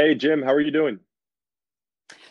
Hey, Jim, how are you doing?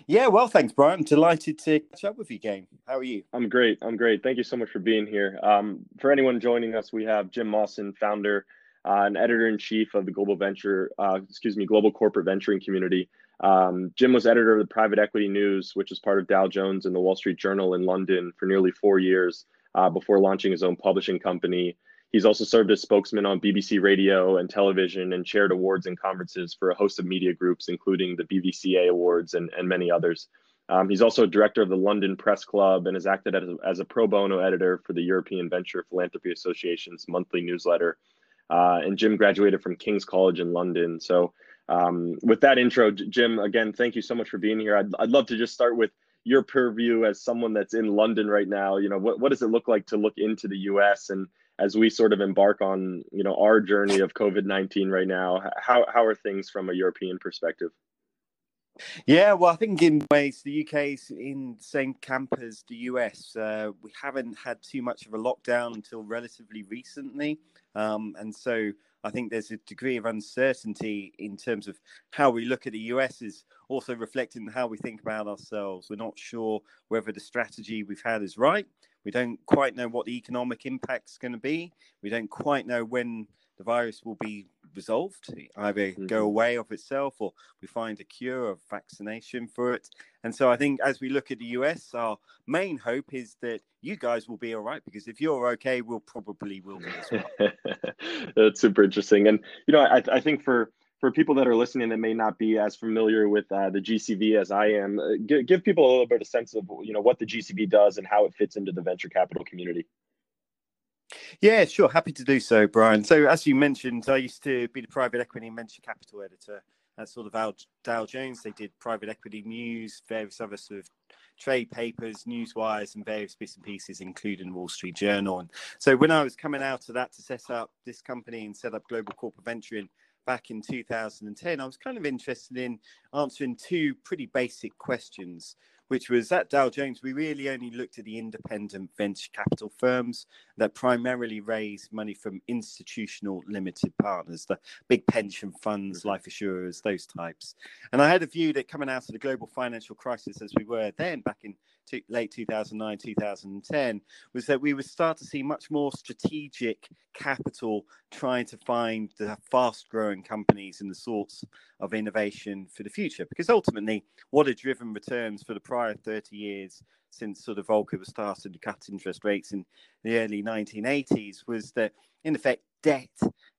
Yeah, well, thanks, Brian. I'm delighted to catch up with you again. How are you? I'm great. I'm great. Thank you so much for being here. Um, for anyone joining us, we have Jim Mawson, founder uh, and editor in chief of the Global Venture, uh, excuse me, Global Corporate Venturing Community. Um, Jim was editor of the Private Equity News, which is part of Dow Jones and the Wall Street Journal in London for nearly four years uh, before launching his own publishing company. He's also served as spokesman on BBC radio and television and chaired awards and conferences for a host of media groups, including the BVCA Awards and, and many others. Um, he's also director of the London Press Club and has acted as a, as a pro bono editor for the European Venture Philanthropy Association's monthly newsletter. Uh, and Jim graduated from King's College in London. So, um, with that intro, Jim, again, thank you so much for being here. I'd, I'd love to just start with your purview as someone that's in London right now. You know, what, what does it look like to look into the US and as we sort of embark on you know our journey of COVID nineteen right now, how how are things from a European perspective? Yeah, well, I think in ways the UK is in the same camp as the US. Uh, we haven't had too much of a lockdown until relatively recently, um, and so I think there's a degree of uncertainty in terms of how we look at the US is also reflecting how we think about ourselves. We're not sure whether the strategy we've had is right. We don't quite know what the economic impact is going to be. We don't quite know when the virus will be resolved, either mm-hmm. go away of itself or we find a cure or vaccination for it. And so I think as we look at the US, our main hope is that you guys will be all right because if you're okay, we'll probably will be as well. That's super interesting. And, you know, I, I think for, for people that are listening that may not be as familiar with uh, the GCV as I am, uh, give people a little bit of sense of you know what the GCV does and how it fits into the venture capital community. Yeah, sure. Happy to do so, Brian. So, as you mentioned, I used to be the private equity and venture capital editor at sort of Al, Dow Jones. They did private equity news, various other sort of trade papers, news wires, and various bits and pieces, including Wall Street Journal. And so, when I was coming out of that to set up this company and set up Global Corporate Venturing back in 2010, I was kind of interested in answering two pretty basic questions which was at Dow Jones, we really only looked at the independent venture capital firms that primarily raise money from institutional limited partners, the big pension funds, mm-hmm. life assurers, those types. And I had a view that coming out of the global financial crisis as we were then back in late 2009, 2010, was that we would start to see much more strategic capital trying to find the fast growing companies and the sorts of innovation for the future. Because ultimately, what had driven returns for the prior 30 years since sort of Volcker was starting to cut interest rates in the early 1980s was that, in effect, debt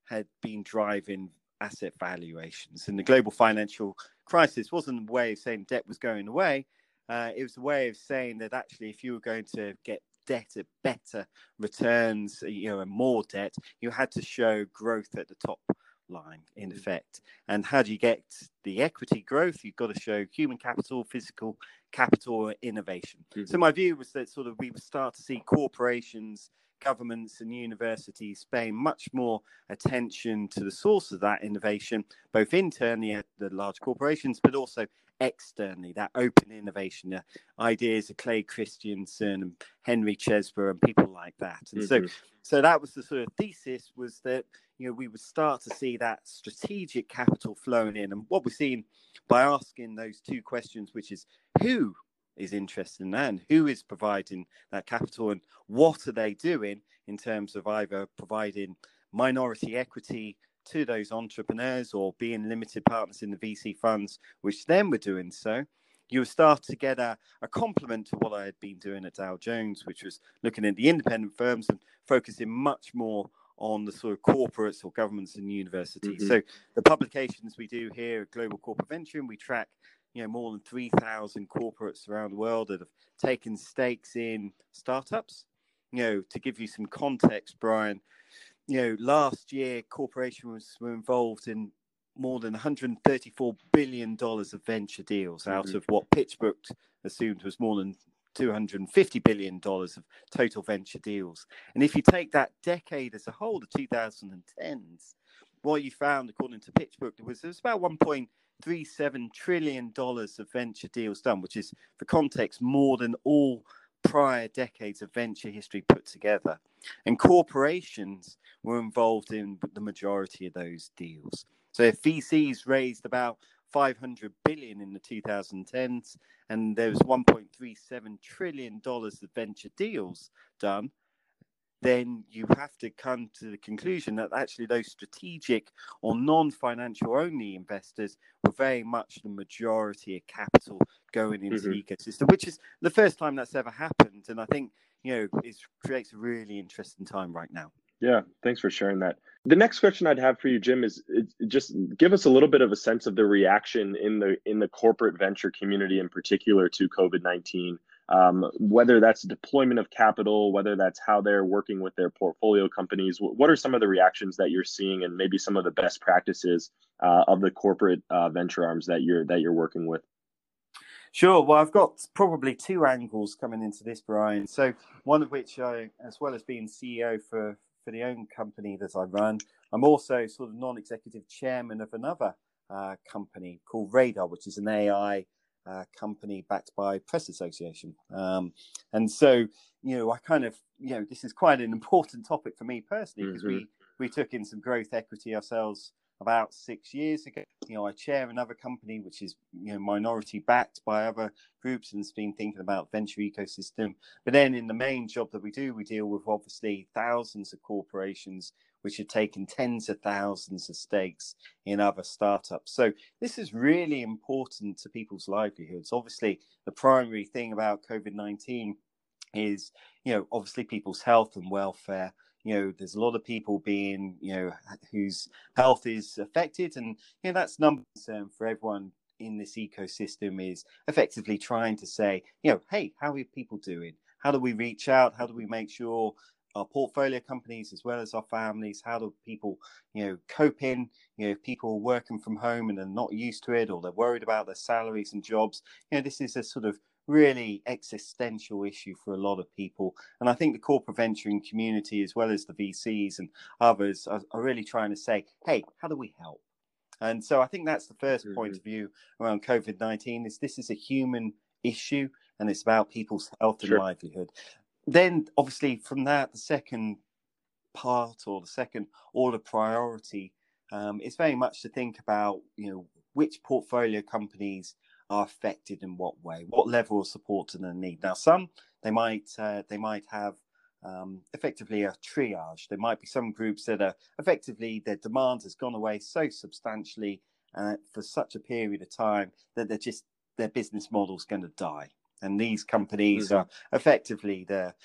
had been driving asset valuations. And the global financial crisis wasn't a way of saying debt was going away uh, it was a way of saying that actually, if you were going to get debt at better returns, you know, and more debt, you had to show growth at the top line in mm. effect. And how do you get the equity growth? You've got to show human capital, physical capital, innovation. Mm-hmm. So my view was that sort of we would start to see corporations governments and universities paying much more attention to the source of that innovation, both internally at the large corporations, but also externally, that open innovation, the ideas of Clay Christensen and Henry Chesbrough and people like that. And mm-hmm. so, so that was the sort of thesis was that you know we would start to see that strategic capital flowing in, and what we're seeing by asking those two questions, which is who is interested in that and who is providing that capital and what are they doing in terms of either providing minority equity to those entrepreneurs or being limited partners in the VC funds, which then were doing so, you start to get a, a complement to what I had been doing at Dow Jones, which was looking at the independent firms and focusing much more on the sort of corporates or governments and universities. Mm-hmm. So the publications we do here at Global Corporate Venture, and we track you know more than 3000 corporates around the world that have taken stakes in startups you know to give you some context brian you know, last year corporations were involved in more than 134 billion dollars of venture deals mm-hmm. out of what PitchBook assumed was more than 250 billion dollars of total venture deals. And if you take that decade as a whole, the 2010s, what you found, according to PitchBook, was there was about 1.37 trillion dollars of venture deals done, which is, for context, more than all prior decades of venture history put together. And corporations were involved in the majority of those deals. So if VCs raised about 500 billion in the 2010s, and there was 1.37 trillion dollars of venture deals done. Then you have to come to the conclusion that actually those strategic or non-financial only investors were very much the majority of capital going into mm-hmm. the ecosystem, which is the first time that's ever happened. And I think you know it creates a really interesting time right now. Yeah, thanks for sharing that. The next question I'd have for you, Jim, is just give us a little bit of a sense of the reaction in the in the corporate venture community, in particular, to COVID nineteen. Um, whether that's deployment of capital, whether that's how they're working with their portfolio companies. What are some of the reactions that you're seeing, and maybe some of the best practices uh, of the corporate uh, venture arms that you're that you're working with? Sure. Well, I've got probably two angles coming into this, Brian. So one of which I, as well as being CEO for for the own company that I run. I'm also sort of non-executive chairman of another uh, company called Radar, which is an AI uh, company backed by Press Association. Um, and so, you know, I kind of, you know, this is quite an important topic for me personally because mm-hmm. we we took in some growth equity ourselves about six years ago. You know, I chair another company which is you know minority backed by other groups and has been thinking about venture ecosystem. But then in the main job that we do, we deal with obviously thousands of corporations which have taken tens of thousands of stakes in other startups. So this is really important to people's livelihoods. Obviously, the primary thing about COVID nineteen is you know obviously people's health and welfare you know there's a lot of people being you know whose health is affected and you know that's number concern for everyone in this ecosystem is effectively trying to say you know hey how are people doing how do we reach out how do we make sure our portfolio companies as well as our families how do people you know cope in you know people working from home and they're not used to it or they're worried about their salaries and jobs you know this is a sort of really existential issue for a lot of people. And I think the corporate venturing community, as well as the VCs and others, are, are really trying to say, hey, how do we help? And so I think that's the 1st mm-hmm. point of view around COVID 19 is this is a human issue and it's about people's health and sure. livelihood. Then obviously from that, the second part or the second order priority um, is very much to think about, you know, which portfolio companies are affected in what way? What level of support do they need? Now, some they might uh, they might have um, effectively a triage. There might be some groups that are effectively their demand has gone away so substantially uh, for such a period of time that they're just their business model is going to die. And these companies mm-hmm. are effectively they're,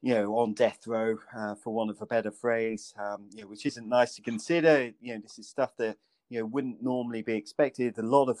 you know, on death row, uh, for want of a better phrase, um, you know, which isn't nice to consider. You know, this is stuff that you know wouldn't normally be expected. A lot of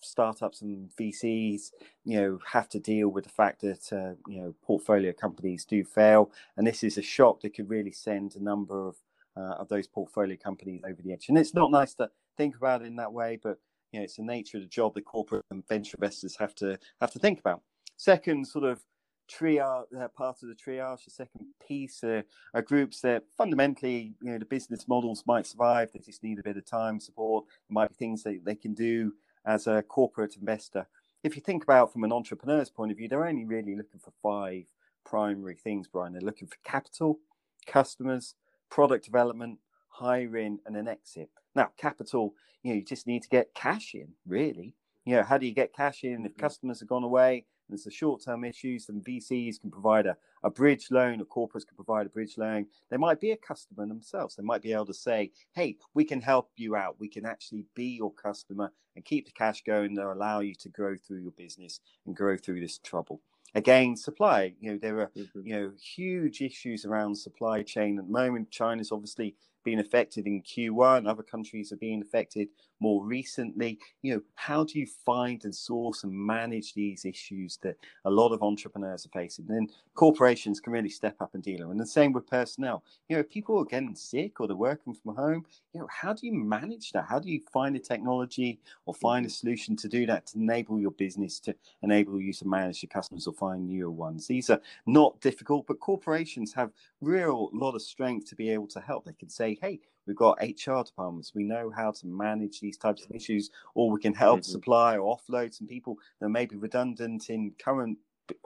startups and VCs, you know, have to deal with the fact that uh, you know portfolio companies do fail, and this is a shock that could really send a number of uh, of those portfolio companies over the edge. And it's not nice to think about it in that way, but you know, it's the nature of the job that corporate and venture investors have to have to think about. Second, sort of triage uh, part of the triage the second piece uh, are groups that fundamentally you know the business models might survive they just need a bit of time support there might be things that they can do as a corporate investor. If you think about from an entrepreneur's point of view, they're only really looking for five primary things, Brian. They're looking for capital, customers, product development, hiring, and an exit. Now, capital, you know, you just need to get cash in, really. You know, how do you get cash in if mm-hmm. customers have gone away? And it's a short-term issues, Some VCs can provide a, a bridge loan, or corporates can provide a bridge loan. They might be a customer themselves. They might be able to say, "Hey, we can help you out. We can actually be your customer and keep the cash going to allow you to grow through your business and grow through this trouble." Again, supply. You know, there are mm-hmm. you know huge issues around supply chain at the moment. China's obviously been affected in Q1. Other countries are being affected more recently. You know, how do you find and source and manage these issues that a lot of entrepreneurs are facing? And then corporations can really step up and deal with. And the same with personnel. You know, people are getting sick or they're working from home. You know, how do you manage that? How do you find a technology or find a mm-hmm. solution to do that to enable your business to enable you to manage your customers or find newer ones? These are not difficult, but corporations have real lot of strength to be able to help. They can say, hey, We've got HR departments. We know how to manage these types of issues, or we can help mm-hmm. supply or offload some people that may be redundant in current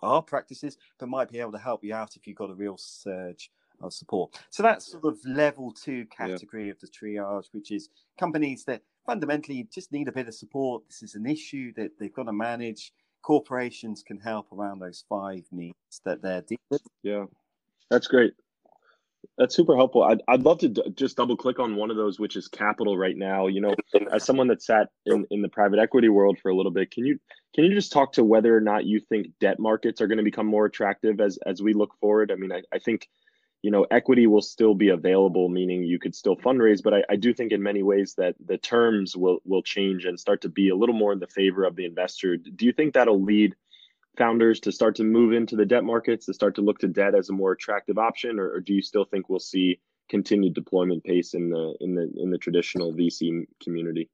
our practices, but might be able to help you out if you've got a real surge of support. So that's sort of level two category yeah. of the triage, which is companies that fundamentally, just need a bit of support. This is an issue that they've got to manage. Corporations can help around those five needs that they're dealing with. Yeah, that's great. That's super helpful. I'd, I'd love to d- just double click on one of those, which is capital right now. You know, as someone that sat in, in the private equity world for a little bit, can you can you just talk to whether or not you think debt markets are going to become more attractive as as we look forward? I mean, I, I think you know equity will still be available, meaning you could still fundraise, but I, I do think in many ways that the terms will will change and start to be a little more in the favor of the investor. Do you think that'll lead founders to start to move into the debt markets to start to look to debt as a more attractive option or, or, do you still think we'll see continued deployment pace in the in the in the traditional vc community?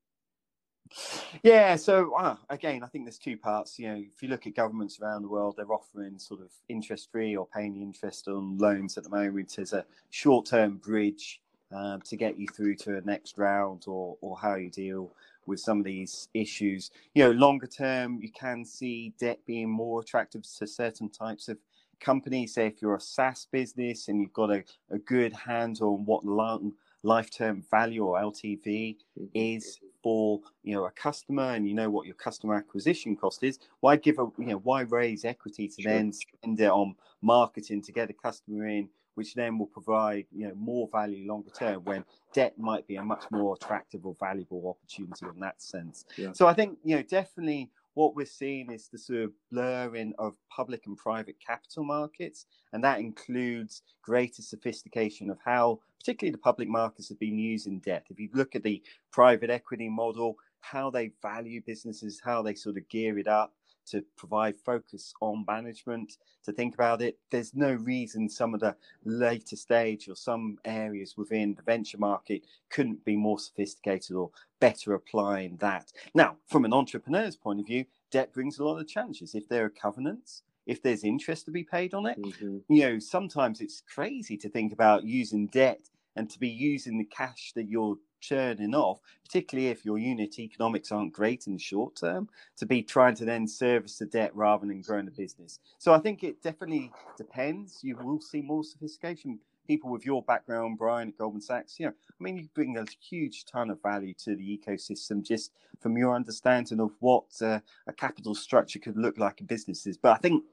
Yeah so uh, again i think there's two parts. You know if you look at governments around the world they're offering sort of interest free or paying interest on loans at the moment as a short term bridge um, to get you through to a next round or or how you deal with some of these issues. You know, longer term, you can see debt being more attractive to certain types of companies. Say, if you're a SaaS business and you've got a, a good handle on what long lifetime value or LTV mm-hmm. is for you know a customer and you know what your customer acquisition cost is why give a you know why raise equity to sure. then spend it on marketing to get a customer in which then will provide you know more value longer term when debt might be a much more attractive or valuable opportunity in that sense. Yeah. So I think you know definitely what we're seeing is the sort of blurring of public and private capital markets, and that includes greater sophistication of how, particularly the public markets, have been using debt. If you look at the private equity model, how they value businesses, how they sort of gear it up, to provide focus on management, to think about it. There's no reason some of the later stage or some areas within the venture market couldn't be more sophisticated or better applying that. Now, from an entrepreneur's point of view, debt brings a lot of challenges. If there are covenants, if there's interest to be paid on it, mm-hmm. you know, sometimes it's crazy to think about using debt and to be using the cash that you're churning off, particularly if your unit economics aren't great in the short term, to be trying to then service the debt rather than growing the business. So I think it definitely depends. You will see more sophistication. People with your background, Brian at Goldman Sachs, you know, I mean, you bring a huge ton of value to the ecosystem just from your understanding of what uh, a capital structure could look like in businesses. But I think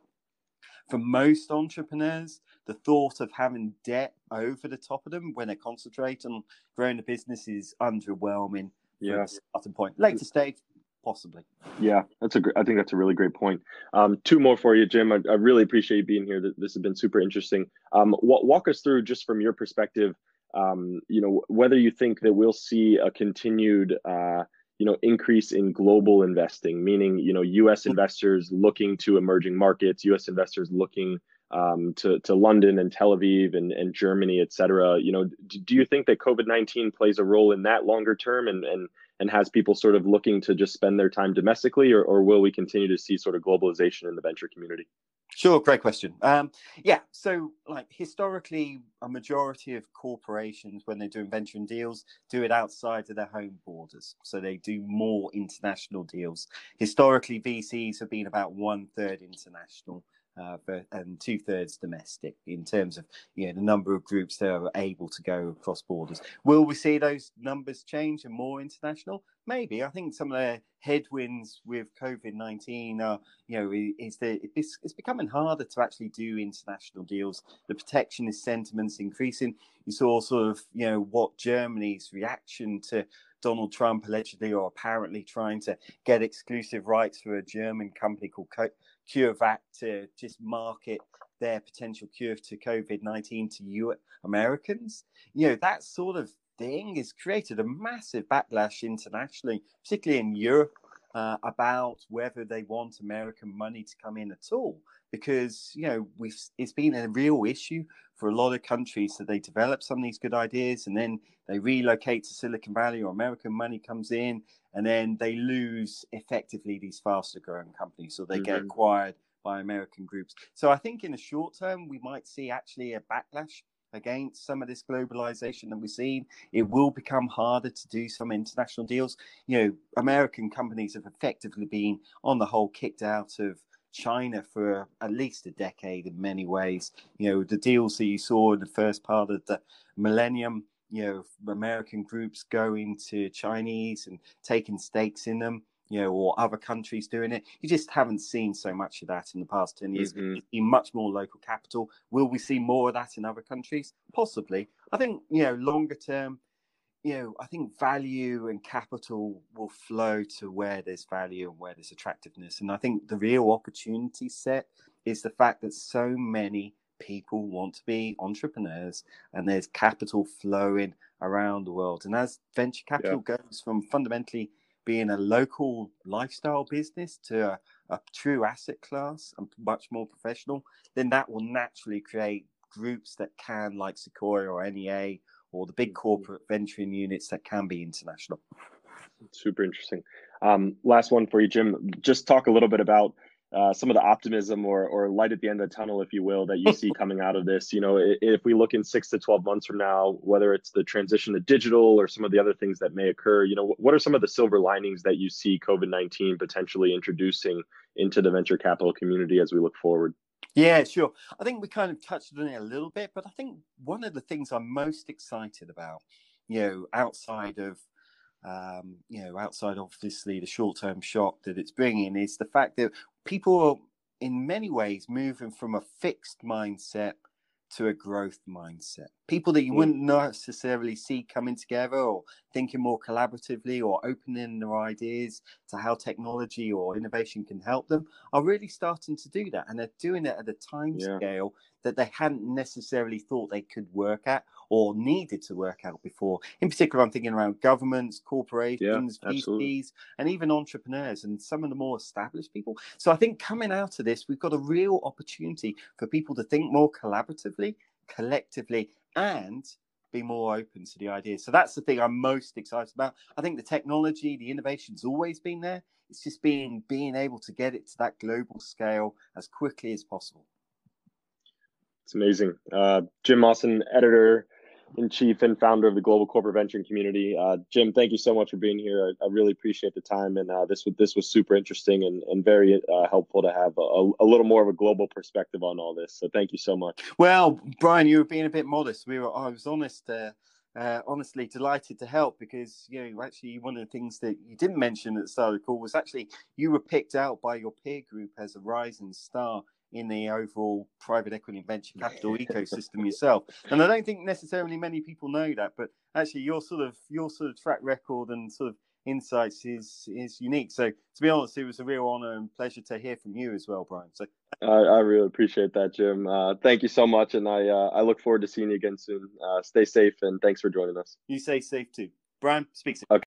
for most entrepreneurs, the thought of having debt over the top of them when they concentrate on growing the business is underwhelming. Yeah, starting point. Later stage, possibly. Yeah, that's a. Great, I think that's a really great point. Um, two more for you, Jim. I, I, really appreciate you being here. This has been super interesting. Um, walk us through just from your perspective. Um, you know whether you think that we'll see a continued uh, you know increase in global investing meaning you know us mm-hmm. investors looking to emerging markets us investors looking um, to, to london and tel aviv and, and germany et cetera you know do you think that covid-19 plays a role in that longer term and, and and has people sort of looking to just spend their time domestically or, or will we continue to see sort of globalization in the venture community Sure, great question. Um, yeah, so like historically, a majority of corporations, when they're doing venture and deals, do it outside of their home borders. So they do more international deals. Historically, VCs have been about one third international uh, and two thirds domestic in terms of you know the number of groups that are able to go across borders. Will we see those numbers change and more international? Maybe. I think some of the headwinds with COVID nineteen are you know is that it's, it's becoming harder to actually do international deals. The protectionist sentiments increasing. You saw sort of you know what Germany's reaction to Donald Trump allegedly or apparently trying to get exclusive rights for a German company called CureVac to just market their potential cure to COVID 19 to you Americans. You know, that sort of thing has created a massive backlash internationally, particularly in Europe, uh, about whether they want American money to come in at all. Because, you know, we've, it's been a real issue for a lot of countries that they develop some of these good ideas and then they relocate to Silicon Valley or American money comes in and then they lose effectively these faster growing companies so they mm-hmm. get acquired by American groups. So I think in the short term, we might see actually a backlash against some of this globalization that we've seen. It will become harder to do some international deals. You know, American companies have effectively been, on the whole, kicked out of China for at least a decade in many ways. You know, the deals that you saw in the first part of the millennium you know American groups going to Chinese and taking stakes in them you know, or other countries doing it. You just haven't seen so much of that in the past 10 years. Mm-hmm. Been much more local capital. Will we see more of that in other countries? Possibly. I think, you know, longer term, you know, I think value and capital will flow to where there's value and where there's attractiveness. And I think the real opportunity set is the fact that so many people want to be entrepreneurs and there's capital flowing around the world. And as venture capital yeah. goes from fundamentally being a local lifestyle business to a, a true asset class and much more professional, then that will naturally create groups that can, like Sequoia or NEA or the big mm-hmm. corporate venturing units that can be international. Super interesting. Um, last one for you, Jim. Just talk a little bit about uh, some of the optimism or, or light at the end of the tunnel, if you will, that you see coming out of this. You know, if we look in six to 12 months from now, whether it's the transition to digital or some of the other things that may occur, you know, what are some of the silver linings that you see COVID 19 potentially introducing into the venture capital community as we look forward? Yeah, sure. I think we kind of touched on it a little bit, but I think one of the things I'm most excited about, you know, outside of um, you know, outside obviously the short term shock that it's bringing, is the fact that people are in many ways moving from a fixed mindset to a growth mindset. People that you wouldn't necessarily see coming together or thinking more collaboratively or opening their ideas to how technology or innovation can help them are really starting to do that. And they're doing it at a time yeah. scale that they hadn't necessarily thought they could work at or needed to work out before. In particular, I'm thinking around governments, corporations, yeah, VCs, and even entrepreneurs and some of the more established people. So I think coming out of this, we've got a real opportunity for people to think more collaboratively, collectively, and be more open to the ideas. So that's the thing I'm most excited about. I think the technology, the innovation's always been there. It's just being being able to get it to that global scale as quickly as possible. It's amazing. Uh, Jim Mawson, editor in chief and founder of the Global Corporate Venturing Community. Uh, Jim, thank you so much for being here. I, I really appreciate the time, and uh, this was this was super interesting and and very uh, helpful to have a, a, little more of a global perspective on all this. So thank you so much. Well, Brian, you were being a bit modest. We were. I was honest. Uh, uh, honestly delighted to help because you know actually one of the things that you didn't mention at the start of the call was actually you were picked out by your peer group as a rising star in the overall private equity and venture capital ecosystem yourself. And I don't think necessarily many people know that, but actually your sort of your sort of track record and sort of insights is is unique. So to be honest, it was a real honor and pleasure to hear from you as well, Brian. So I, I really appreciate that, Jim. Uh, thank you so much, and I uh, I look forward to seeing you again soon. Uh, stay safe, and thanks for joining us. You stay safe too, Brian. Speak soon. Okay.